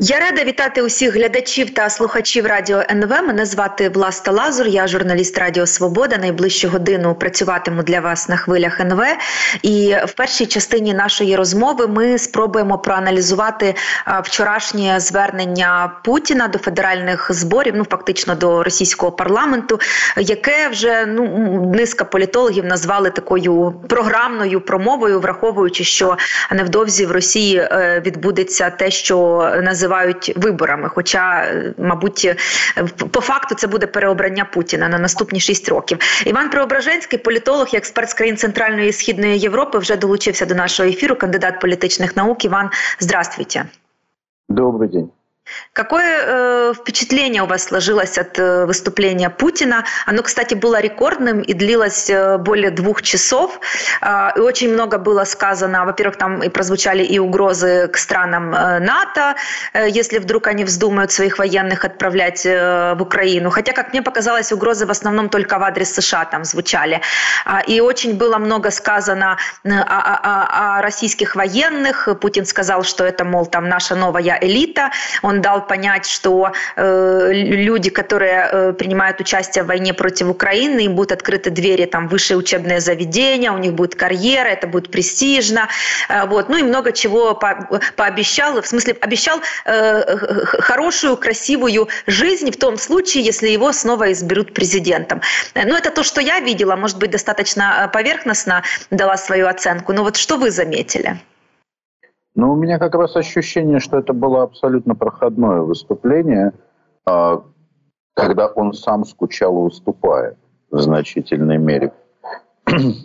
Я рада вітати усіх глядачів та слухачів радіо НВ. Мене звати Власта Лазур. Я журналіст Радіо Свобода. Найближчу годину працюватиму для вас на хвилях НВ. І в першій частині нашої розмови ми спробуємо проаналізувати вчорашнє звернення Путіна до федеральних зборів, ну фактично до російського парламенту, яке вже ну низка політологів назвали такою програмною промовою, враховуючи, що невдовзі в Росії е, відбудеться те, що називається називають виборами. Хоча, е, мабуть, е, по факту це буде переобрання Путіна на наступні шість років. Іван Преображенський, політолог експерт з країн Центральної і Східної Європи, вже долучився до нашого ефіру. Кандидат політичних наук. Іван, здравствуйте. Добрый день. Какое э, впечатление у вас сложилось от э, выступления Путина? Оно, кстати, было рекордным и длилось э, более двух часов. Э, и очень много было сказано. Во-первых, там и прозвучали и угрозы к странам э, НАТО, э, если вдруг они вздумают своих военных отправлять э, в Украину. Хотя, как мне показалось, угрозы в основном только в адрес США там звучали. Э, и очень было много сказано э, о, о, о российских военных. Путин сказал, что это, мол, там наша новая элита. Он он дал понять, что э, люди, которые э, принимают участие в войне против Украины, им будут открыты двери там высшие учебные заведения, у них будет карьера, это будет престижно, э, вот, ну и много чего по пообещал, в смысле обещал э, хорошую, красивую жизнь в том случае, если его снова изберут президентом. Ну это то, что я видела, может быть достаточно э, поверхностно дала свою оценку, но вот что вы заметили? Ну, у меня как раз ощущение, что это было абсолютно проходное выступление, а, когда он сам скучал, выступая в значительной мере.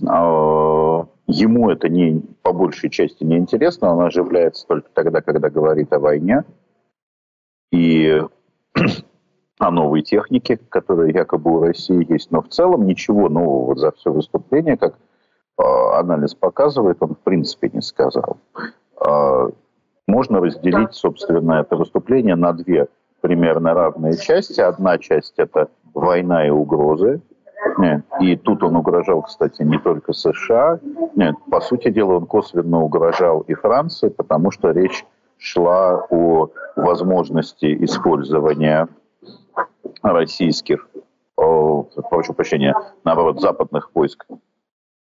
А, ему это не, по большей части не интересно, он оживляется только тогда, когда говорит о войне и о новой технике, которая якобы у России есть. Но в целом ничего нового за все выступление, как а, анализ показывает, он в принципе не сказал. А, можно разделить, собственно, это выступление на две примерно равные части. Одна часть – это война и угрозы. Нет. И тут он угрожал, кстати, не только США. Нет, по сути дела, он косвенно угрожал и Франции, потому что речь шла о возможности использования российских, о, прошу прощения, наоборот, западных войск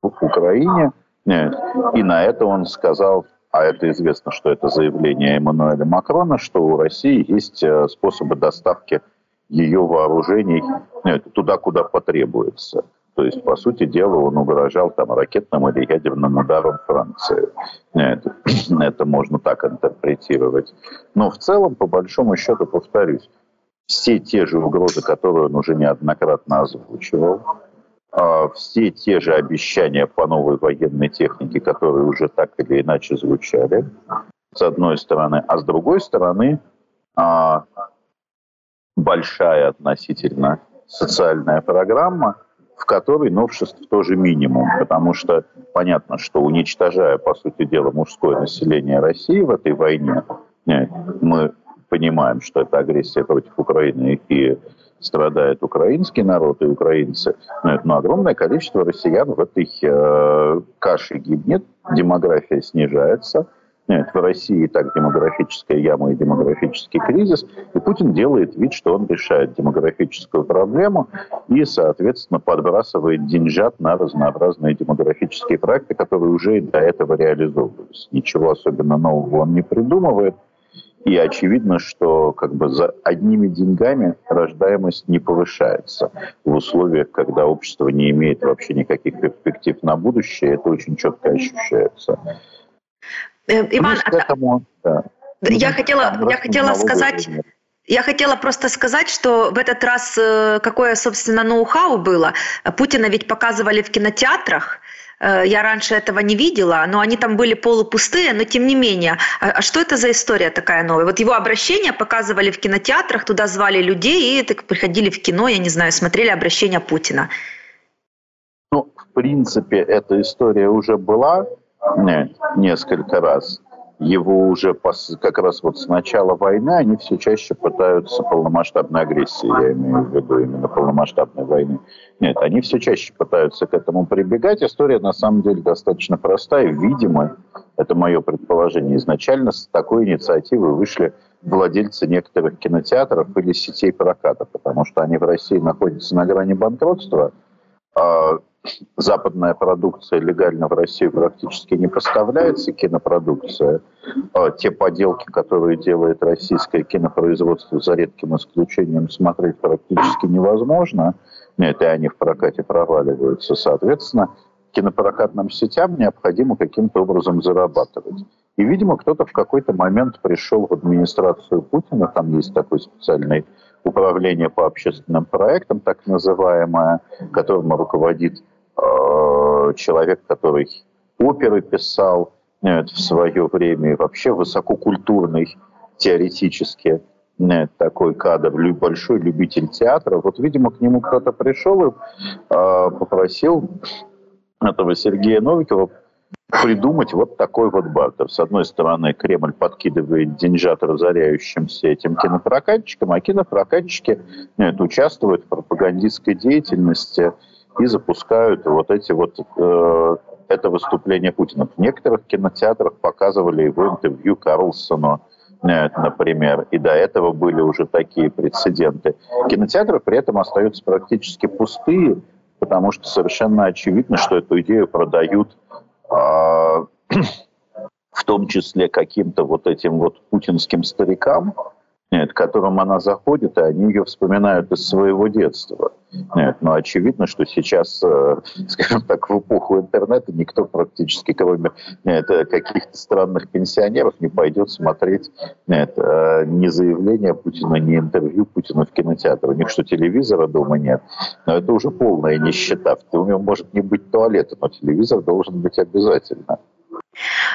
в Украине. Нет. И на это он сказал а это известно, что это заявление Эммануэля Макрона, что у России есть э, способы доставки ее вооружений ну, туда, куда потребуется. То есть, по сути дела, он угрожал там ракетным или ядерным ударом Франции. Нет, это можно так интерпретировать. Но в целом, по большому счету, повторюсь, все те же угрозы, которые он уже неоднократно озвучивал, все те же обещания по новой военной технике, которые уже так или иначе звучали, с одной стороны, а с другой стороны, а, большая относительно социальная программа, в которой новшеств тоже минимум, потому что понятно, что уничтожая, по сути дела, мужское население России в этой войне, мы понимаем, что это агрессия против Украины и страдает украинский народ и украинцы, но огромное количество россиян в этой э, каше гибнет, демография снижается. Нет, в России и так демографическая яма и демографический кризис, и Путин делает вид, что он решает демографическую проблему и, соответственно, подбрасывает деньжат на разнообразные демографические проекты, которые уже до этого реализовывались. Ничего особенно нового он не придумывает. И очевидно, что как бы за одними деньгами рождаемость не повышается в условиях, когда общество не имеет вообще никаких перспектив на будущее. Это очень четко ощущается. Э, Иван, а этому, да. я хотела, я хотела сказать... Я хотела просто сказать, что в этот раз э, какое, собственно, ноу-хау было. Путина ведь показывали в кинотеатрах, я раньше этого не видела, но они там были полупустые, но тем не менее. А, а что это за история такая новая? Вот его обращения показывали в кинотеатрах, туда звали людей и так приходили в кино, я не знаю, смотрели обращение Путина. Ну, в принципе, эта история уже была нет, несколько раз его уже как раз вот с начала войны они все чаще пытаются полномасштабной агрессии, я имею в виду именно полномасштабной войны. Нет, они все чаще пытаются к этому прибегать. История на самом деле достаточно простая, видимо, это мое предположение, изначально с такой инициативой вышли владельцы некоторых кинотеатров или сетей проката, потому что они в России находятся на грани банкротства, западная продукция легально в Россию практически не поставляется, кинопродукция. А те поделки, которые делает российское кинопроизводство, за редким исключением смотреть практически невозможно. Нет, и они в прокате проваливаются. Соответственно, кинопрокатным сетям необходимо каким-то образом зарабатывать. И, видимо, кто-то в какой-то момент пришел в администрацию Путина, там есть такой специальный управление по общественным проектам, так называемое, которым руководит э, человек, который оперы писал э, в свое время, и вообще высококультурный теоретически э, такой кадр, большой любитель театра. Вот, видимо, к нему кто-то пришел и э, попросил этого Сергея Новикова придумать вот такой вот бартер. С одной стороны, Кремль подкидывает деньжат разоряющимся этим кинопрокатчикам, а кинопрокатчики нет, участвуют в пропагандистской деятельности и запускают вот эти вот э, это выступление Путина. В некоторых кинотеатрах показывали его интервью Карлсону, нет, например, и до этого были уже такие прецеденты. Кинотеатры при этом остаются практически пустые, потому что совершенно очевидно, что эту идею продают в том числе каким-то вот этим вот путинским старикам, нет, к которым она заходит, и они ее вспоминают из своего детства. Нет, но очевидно, что сейчас, э, скажем так, в эпоху интернета никто практически, кроме нет, каких-то странных пенсионеров, не пойдет смотреть нет, э, ни заявления Путина, ни интервью Путина в кинотеатр. У них что, телевизора дома нет? Но это уже полная нищета. В доме может не быть туалета, но телевизор должен быть обязательно.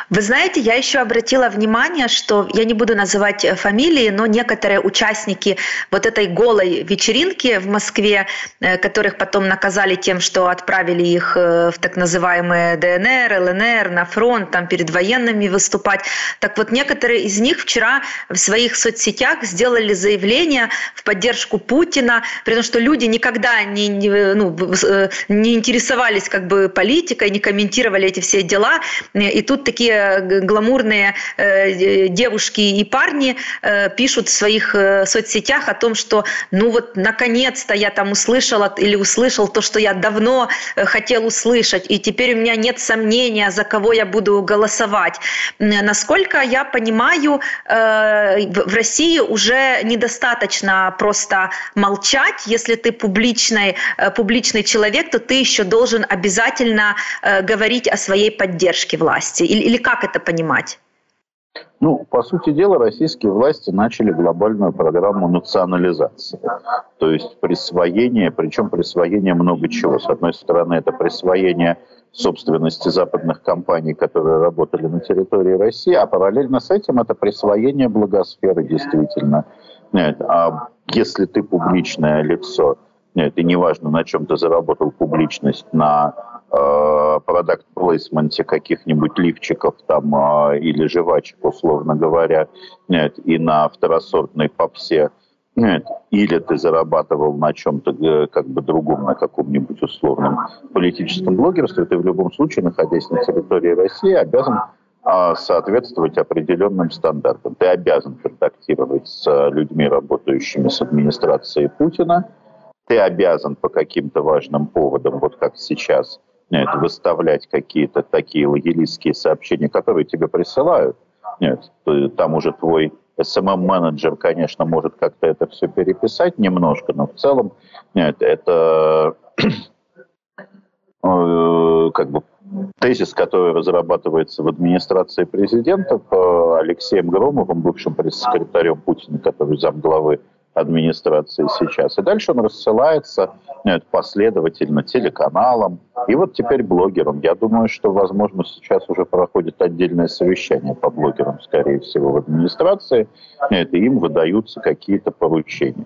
Вы знаете, я еще обратила внимание, что я не буду называть э, фамилии, но некоторые участники вот этой голой вечеринки в Москве, э, которых потом наказали тем, что отправили их э, в так называемые ДНР, ЛНР, на фронт, там перед военными выступать. Так вот, некоторые из них вчера в своих соцсетях сделали заявление в поддержку Путина, потому что люди никогда не, не, ну, не интересовались как бы политикой, не комментировали эти все дела. И тут такие гламурные э, девушки и парни э, пишут в своих э, соцсетях о том, что ну вот наконец-то я там услышала или услышал то, что я давно хотел услышать, и теперь у меня нет сомнения, за кого я буду голосовать. Насколько я понимаю, в России уже недостаточно просто молчать, если ты публичный, публичный человек, то ты еще должен обязательно говорить о своей поддержке власти власти? Или, или как это понимать? Ну, по сути дела, российские власти начали глобальную программу национализации. То есть присвоение, причем присвоение много чего. С одной стороны, это присвоение собственности западных компаний, которые работали на территории России, а параллельно с этим это присвоение благосферы действительно. Нет, а если ты публичное лицо, нет, и неважно, на чем ты заработал публичность, на продукт э, плейсменте каких-нибудь лифчиков там э, или жвачек, условно говоря, нет, и на второсортной попсе, нет, или ты зарабатывал на чем-то э, как бы другом, на каком-нибудь условном политическом блогерстве, ты в любом случае, находясь на территории России, обязан соответствовать определенным стандартам. Ты обязан контактировать с людьми, работающими с администрацией Путина, ты обязан по каким-то важным поводам, вот как сейчас, нет, выставлять какие-то такие лоялистские сообщения, которые тебе присылают. Нет, там уже твой SMM-менеджер, конечно, может как-то это все переписать немножко, но в целом нет, это э, как бы тезис, который разрабатывается в администрации президента Алексеем Громовым, бывшим пресс-секретарем Путина, который замглавы администрации сейчас. И дальше он рассылается нет, последовательно телеканалам и вот теперь блогерам. Я думаю, что, возможно, сейчас уже проходит отдельное совещание по блогерам, скорее всего, в администрации, нет, и им выдаются какие-то поручения.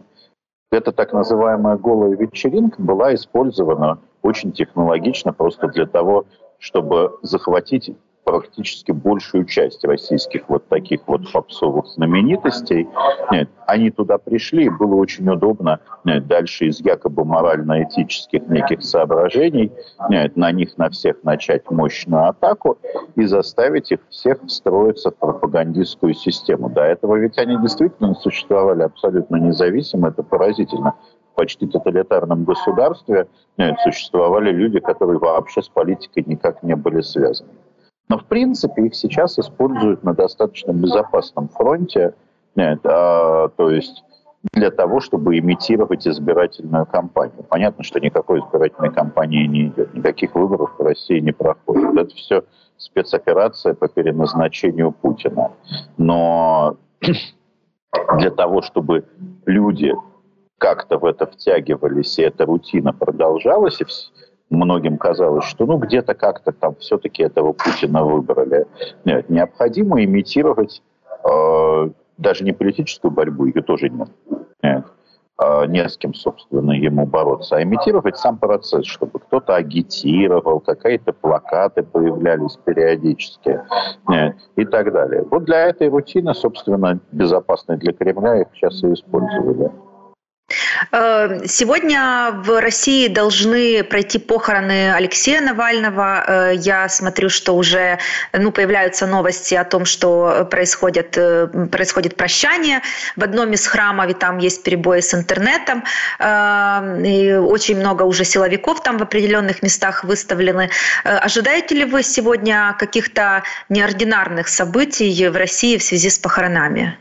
Эта так называемая голая вечеринка была использована очень технологично просто для того, чтобы захватить практически большую часть российских вот таких вот попсовых знаменитостей. Нет, они туда пришли, и было очень удобно нет, дальше из якобы морально-этических неких соображений нет, на них на всех начать мощную атаку и заставить их всех встроиться в пропагандистскую систему. До этого ведь они действительно существовали абсолютно независимо, это поразительно почти тоталитарном государстве нет, существовали люди, которые вообще с политикой никак не были связаны. Но, в принципе, их сейчас используют на достаточно безопасном фронте, нет, а, то есть для того, чтобы имитировать избирательную кампанию. Понятно, что никакой избирательной кампании не идет, никаких выборов в России не проходит. Это все спецоперация по переназначению Путина. Но для того, чтобы люди как-то в это втягивались, и эта рутина продолжалась, и многим казалось, что ну где-то как-то там все-таки этого Путина выбрали. Нет, необходимо имитировать э, даже не политическую борьбу, ее тоже нет. Нет. Э, не с кем, собственно, ему бороться, а имитировать сам процесс, чтобы кто-то агитировал, какие-то плакаты появлялись периодически и так далее. Вот для этой рутины, собственно, безопасной для Кремля, их сейчас и использовали. Э, сегодня в России должны пройти похороны Алексея Навального. Э, я смотрю, что уже ну, появляются новости о том, что происходит, э, происходит прощание в одном из храмов, и там есть перебои с интернетом. И очень много уже силовиков там в определенных местах выставлены. Ожидаете ли вы сегодня каких-то неординарных событий в России в связи с похоронами?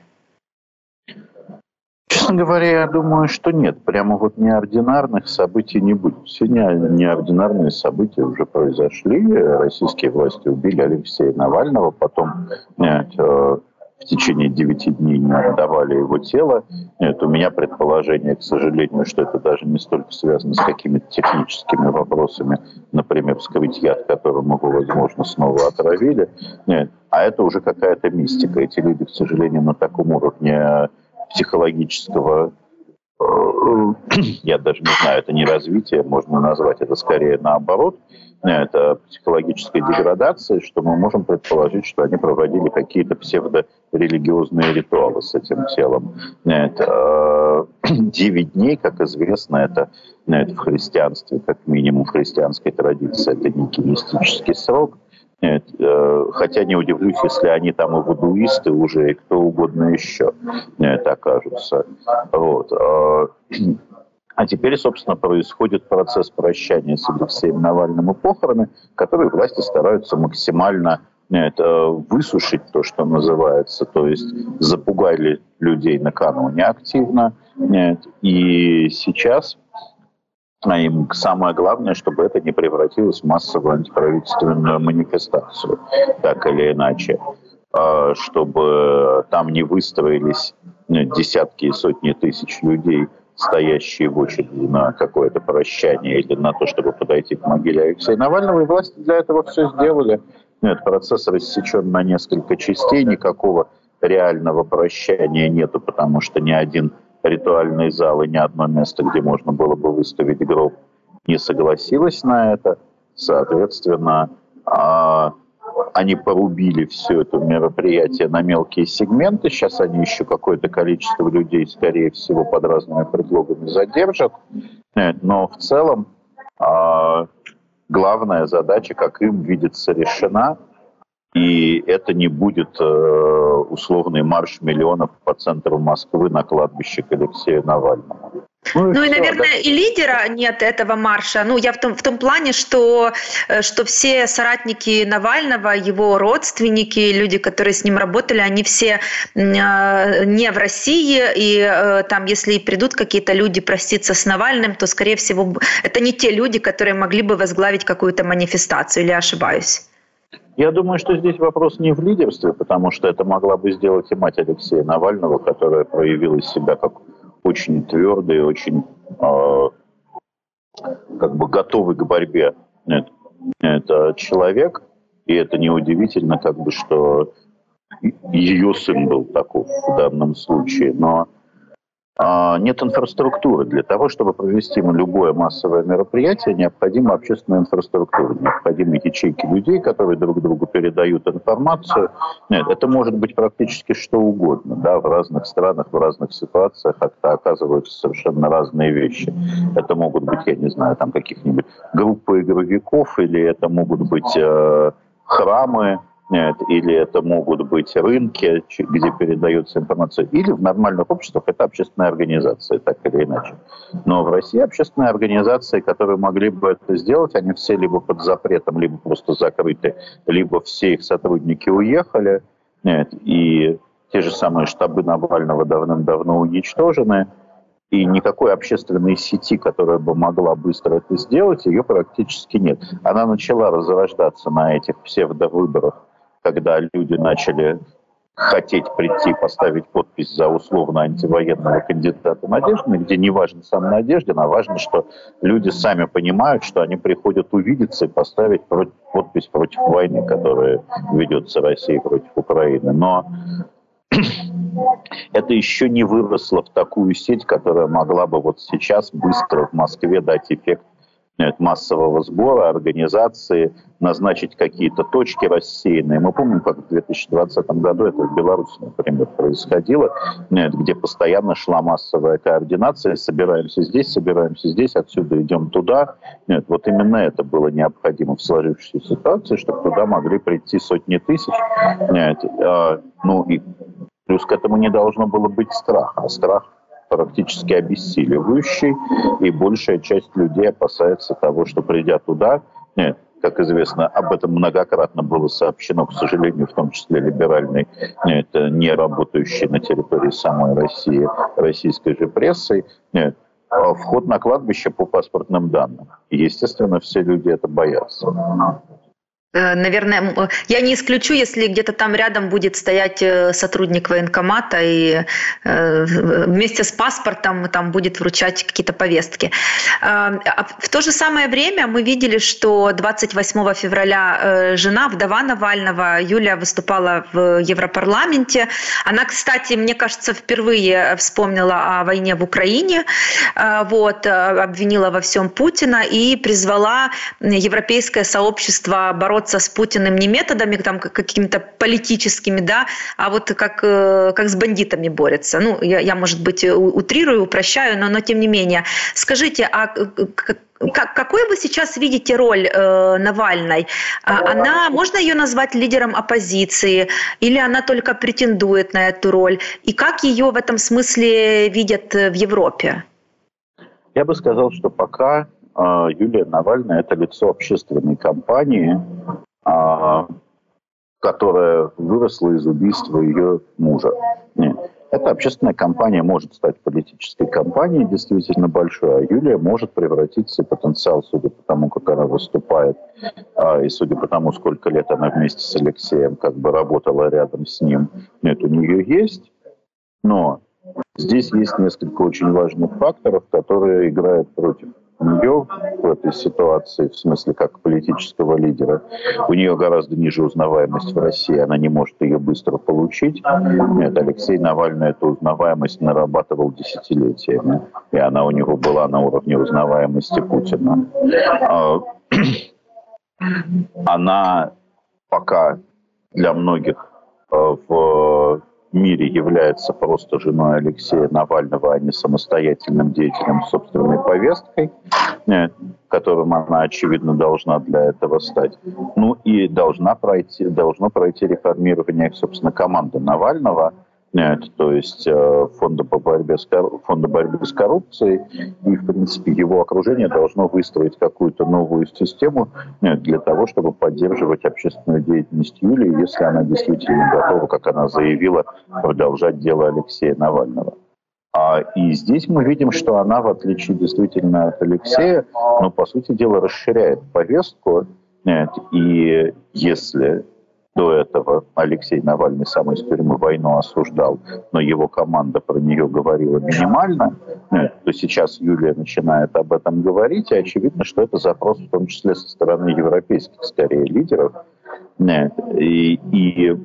Честно говоря, я думаю, что нет. Прямо вот неординарных событий не будет. Сегодня неординарные события уже произошли. Российские власти убили Алексея Навального, потом нет, э, в течение девяти дней не отдавали его тело. Нет, у меня предположение, к сожалению, что это даже не столько связано с какими-то техническими вопросами, например, вскрыть яд, которым его, возможно, снова отравили. Нет, а это уже какая-то мистика. Эти люди, к сожалению, на таком уровне психологического, э, я даже не знаю, это не развитие, можно назвать это скорее наоборот, это психологическая деградация, что мы можем предположить, что они проводили какие-то псевдорелигиозные ритуалы с этим телом. Это 9 дней, как известно, это, это в христианстве, как минимум в христианской традиции, это некий мистический срок. Э, хотя не удивлюсь, если они там и вудуисты уже, и кто угодно еще нет, окажутся. Вот. А, а теперь, собственно, происходит процесс прощания с Алексеем Навальным и похороны, которые власти стараются максимально э, высушить то, что называется, то есть запугали людей накануне активно. Нет, и сейчас а самое главное, чтобы это не превратилось в массовую антиправительственную манифестацию, так или иначе. А, чтобы там не выстроились ну, десятки и сотни тысяч людей, стоящие в очереди на какое-то прощание или на то, чтобы подойти к могиле Алексея Навального. И власти для этого все сделали. Нет, процесс рассечен на несколько частей, никакого реального прощания нету, потому что ни один ритуальный зал и ни одно место, где можно было бы выставить гроб, не согласилась на это. Соответственно, а, они порубили все это мероприятие на мелкие сегменты. Сейчас они еще какое-то количество людей, скорее всего, под разными предлогами задержат. Но в целом а, главная задача, как им видится, решена – и это не будет э, условный марш миллионов по центру Москвы на кладбище к Алексею Навальному. Ну, и, ну, и наверное, да. и лидера нет этого марша. Ну, я в том, в том плане, что, э, что все соратники Навального, его родственники, люди, которые с ним работали, они все э, не в России. И э, там, если придут какие-то люди проститься с Навальным, то, скорее всего, это не те люди, которые могли бы возглавить какую-то манифестацию. Или ошибаюсь? Я думаю, что здесь вопрос не в лидерстве, потому что это могла бы сделать и мать Алексея Навального, которая проявила себя как очень твердый, очень э, как бы готовый к борьбе это, это человек. И это неудивительно, как бы, что ее сын был таков в данном случае. Но нет инфраструктуры. Для того, чтобы провести любое массовое мероприятие, необходима общественная инфраструктура, необходимы ячейки людей, которые друг другу передают информацию. Нет, это может быть практически что угодно. Да, в разных странах, в разных ситуациях оказываются совершенно разные вещи. Это могут быть, я не знаю, там каких-нибудь группы игровиков, или это могут быть э, храмы, или это могут быть рынки, где передается информация, или в нормальных обществах это общественная организация, так или иначе. Но в России общественные организации, которые могли бы это сделать, они все либо под запретом, либо просто закрыты, либо все их сотрудники уехали, и те же самые штабы Навального давным-давно уничтожены, и никакой общественной сети, которая бы могла быстро это сделать, ее практически нет. Она начала разрождаться на этих псевдовыборах когда люди начали хотеть прийти, поставить подпись за условно антивоенного кандидата Надеждина, где не важно сам Надеждин, а важно, что люди сами понимают, что они приходят увидеться и поставить против, подпись против войны, которая ведется Россией против Украины. Но это еще не выросло в такую сеть, которая могла бы вот сейчас быстро в Москве дать эффект массового сбора, организации, назначить какие-то точки рассеянные. Мы помним, как в 2020 году это в Беларуси, например, происходило, где постоянно шла массовая координация, собираемся здесь, собираемся здесь, отсюда идем туда. Нет, вот именно это было необходимо в сложившейся ситуации, чтобы туда могли прийти сотни тысяч. Нет, а, ну и плюс к этому не должно было быть страха, а страх практически обессиливающий, и большая часть людей опасается того, что придя туда, нет, как известно, об этом многократно было сообщено, к сожалению, в том числе либеральной, нет, не работающей на территории самой России, российской же прессой, а вход на кладбище по паспортным данным. Естественно, все люди это боятся. Э, наверное, я не исключу, если где-то там рядом будет стоять э, сотрудник военкомата и э, вместе с паспортом там будет вручать какие-то повестки. А в то же самое время мы видели, что 28 февраля жена, вдова Навального, Юлия, выступала в Европарламенте. Она, кстати, мне кажется, впервые вспомнила о войне в Украине, вот, обвинила во всем Путина и призвала европейское сообщество бороться бороться с Путиным не методами там какими-то политическими, да, а вот как, э, как с бандитами борется. Ну, я, я, может быть, утрирую, упрощаю, но, но тем не менее. Скажите, а как, какой вы сейчас видите роль э, Навальной? А она, можно ее назвать лидером оппозиции, или она только претендует на эту роль? И как ее в этом смысле видят в Европе? Я бы сказал, что пока Юлия Навальная – это лицо общественной кампании, а, которая выросла из убийства ее мужа. Нет. Эта общественная кампания может стать политической кампанией действительно большой, а Юлия может превратиться потенциал, судя по тому, как она выступает, а, и судя по тому, сколько лет она вместе с Алексеем как бы работала рядом с ним. Нет, у нее есть, но здесь есть несколько очень важных факторов, которые играют против нее в этой ситуации, в смысле как политического лидера, у нее гораздо ниже узнаваемость в России, она не может ее быстро получить. Нет, Алексей Навальный эту узнаваемость нарабатывал десятилетиями, и она у него была на уровне узнаваемости Путина. А, она пока для многих э, в мире является просто женой Алексея Навального, а не самостоятельным деятелем собственной повесткой, э, которым она, очевидно, должна для этого стать. Ну и должна пройти, должно пройти реформирование, собственно, команды Навального – то есть э, фонда по борьбе с, фонда борьбы с коррупцией, и, в принципе, его окружение должно выстроить какую-то новую систему для того, чтобы поддерживать общественную деятельность Юлии, если она действительно готова, как она заявила, продолжать дело Алексея Навального. А, и здесь мы видим, что она, в отличие действительно от Алексея, ну, по сути дела, расширяет повестку. И если до этого Алексей Навальный сам из тюрьмы войну осуждал, но его команда про нее говорила минимально, э, то сейчас Юлия начинает об этом говорить, и очевидно, что это запрос в том числе со стороны европейских, скорее, лидеров. Э, и, и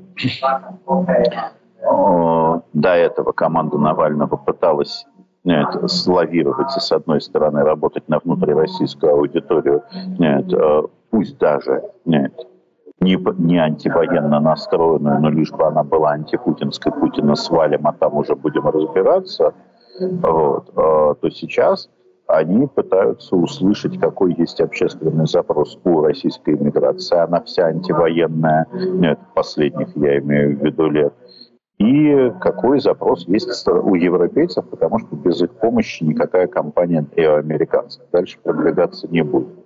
до этого команда Навального пыталась нет, славировать и, с одной стороны, работать на внутрироссийскую аудиторию, нет, пусть даже нет, не, не антивоенно настроенную, но лишь бы она была антипутинской, Путина свалим, а там уже будем разбираться, вот, то сейчас они пытаются услышать, какой есть общественный запрос у российской иммиграции. Она вся антивоенная, нет, последних я имею в виду лет. И какой запрос есть у европейцев, потому что без их помощи никакая компания и американцев дальше продвигаться не будет.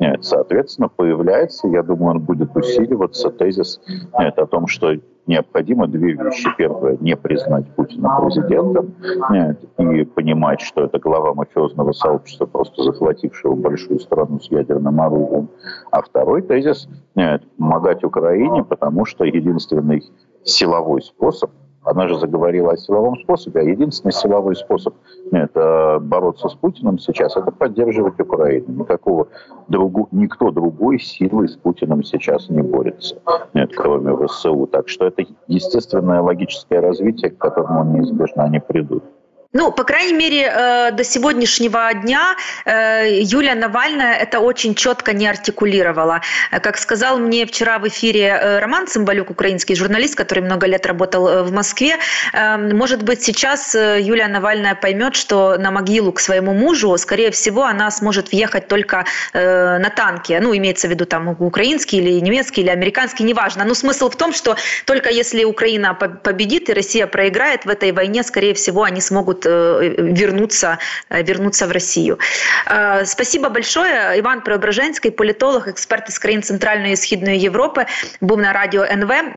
Нет, соответственно, появляется, я думаю, он будет усиливаться, тезис нет, о том, что необходимо две вещи. Первое, не признать Путина президентом нет, и понимать, что это глава мафиозного сообщества, просто захватившего большую страну с ядерным оружием. А второй тезис помогать Украине, потому что единственный силовой способ она же заговорила о силовом способе, а единственный силовой способ это бороться с Путиным сейчас, это поддерживать Украину. Никакого другу, никто другой силы с Путиным сейчас не борется, нет, кроме ВСУ. Так что это естественное логическое развитие, к которому неизбежно они придут. Ну, по крайней мере, э, до сегодняшнего дня э, Юлия Навальная это очень четко не артикулировала. Как сказал мне вчера в эфире э, Роман Цымбалюк, украинский журналист, который много лет работал в Москве, может быть, сейчас Юлия Навальная поймет, что на могилу к своему мужу, скорее всего, она сможет въехать только на танке. Ну, имеется в виду там украинский или немецкий или американский, неважно. Но смысл в том, что только если Украина победит и Россия проиграет в этой войне, скорее всего, они смогут могут э, вернуться, э, вернуться в Россию. Э, спасибо большое. Иван Преображенский, политолог, эксперт из країн Центральної і Східної Європи, був на радіо НВ.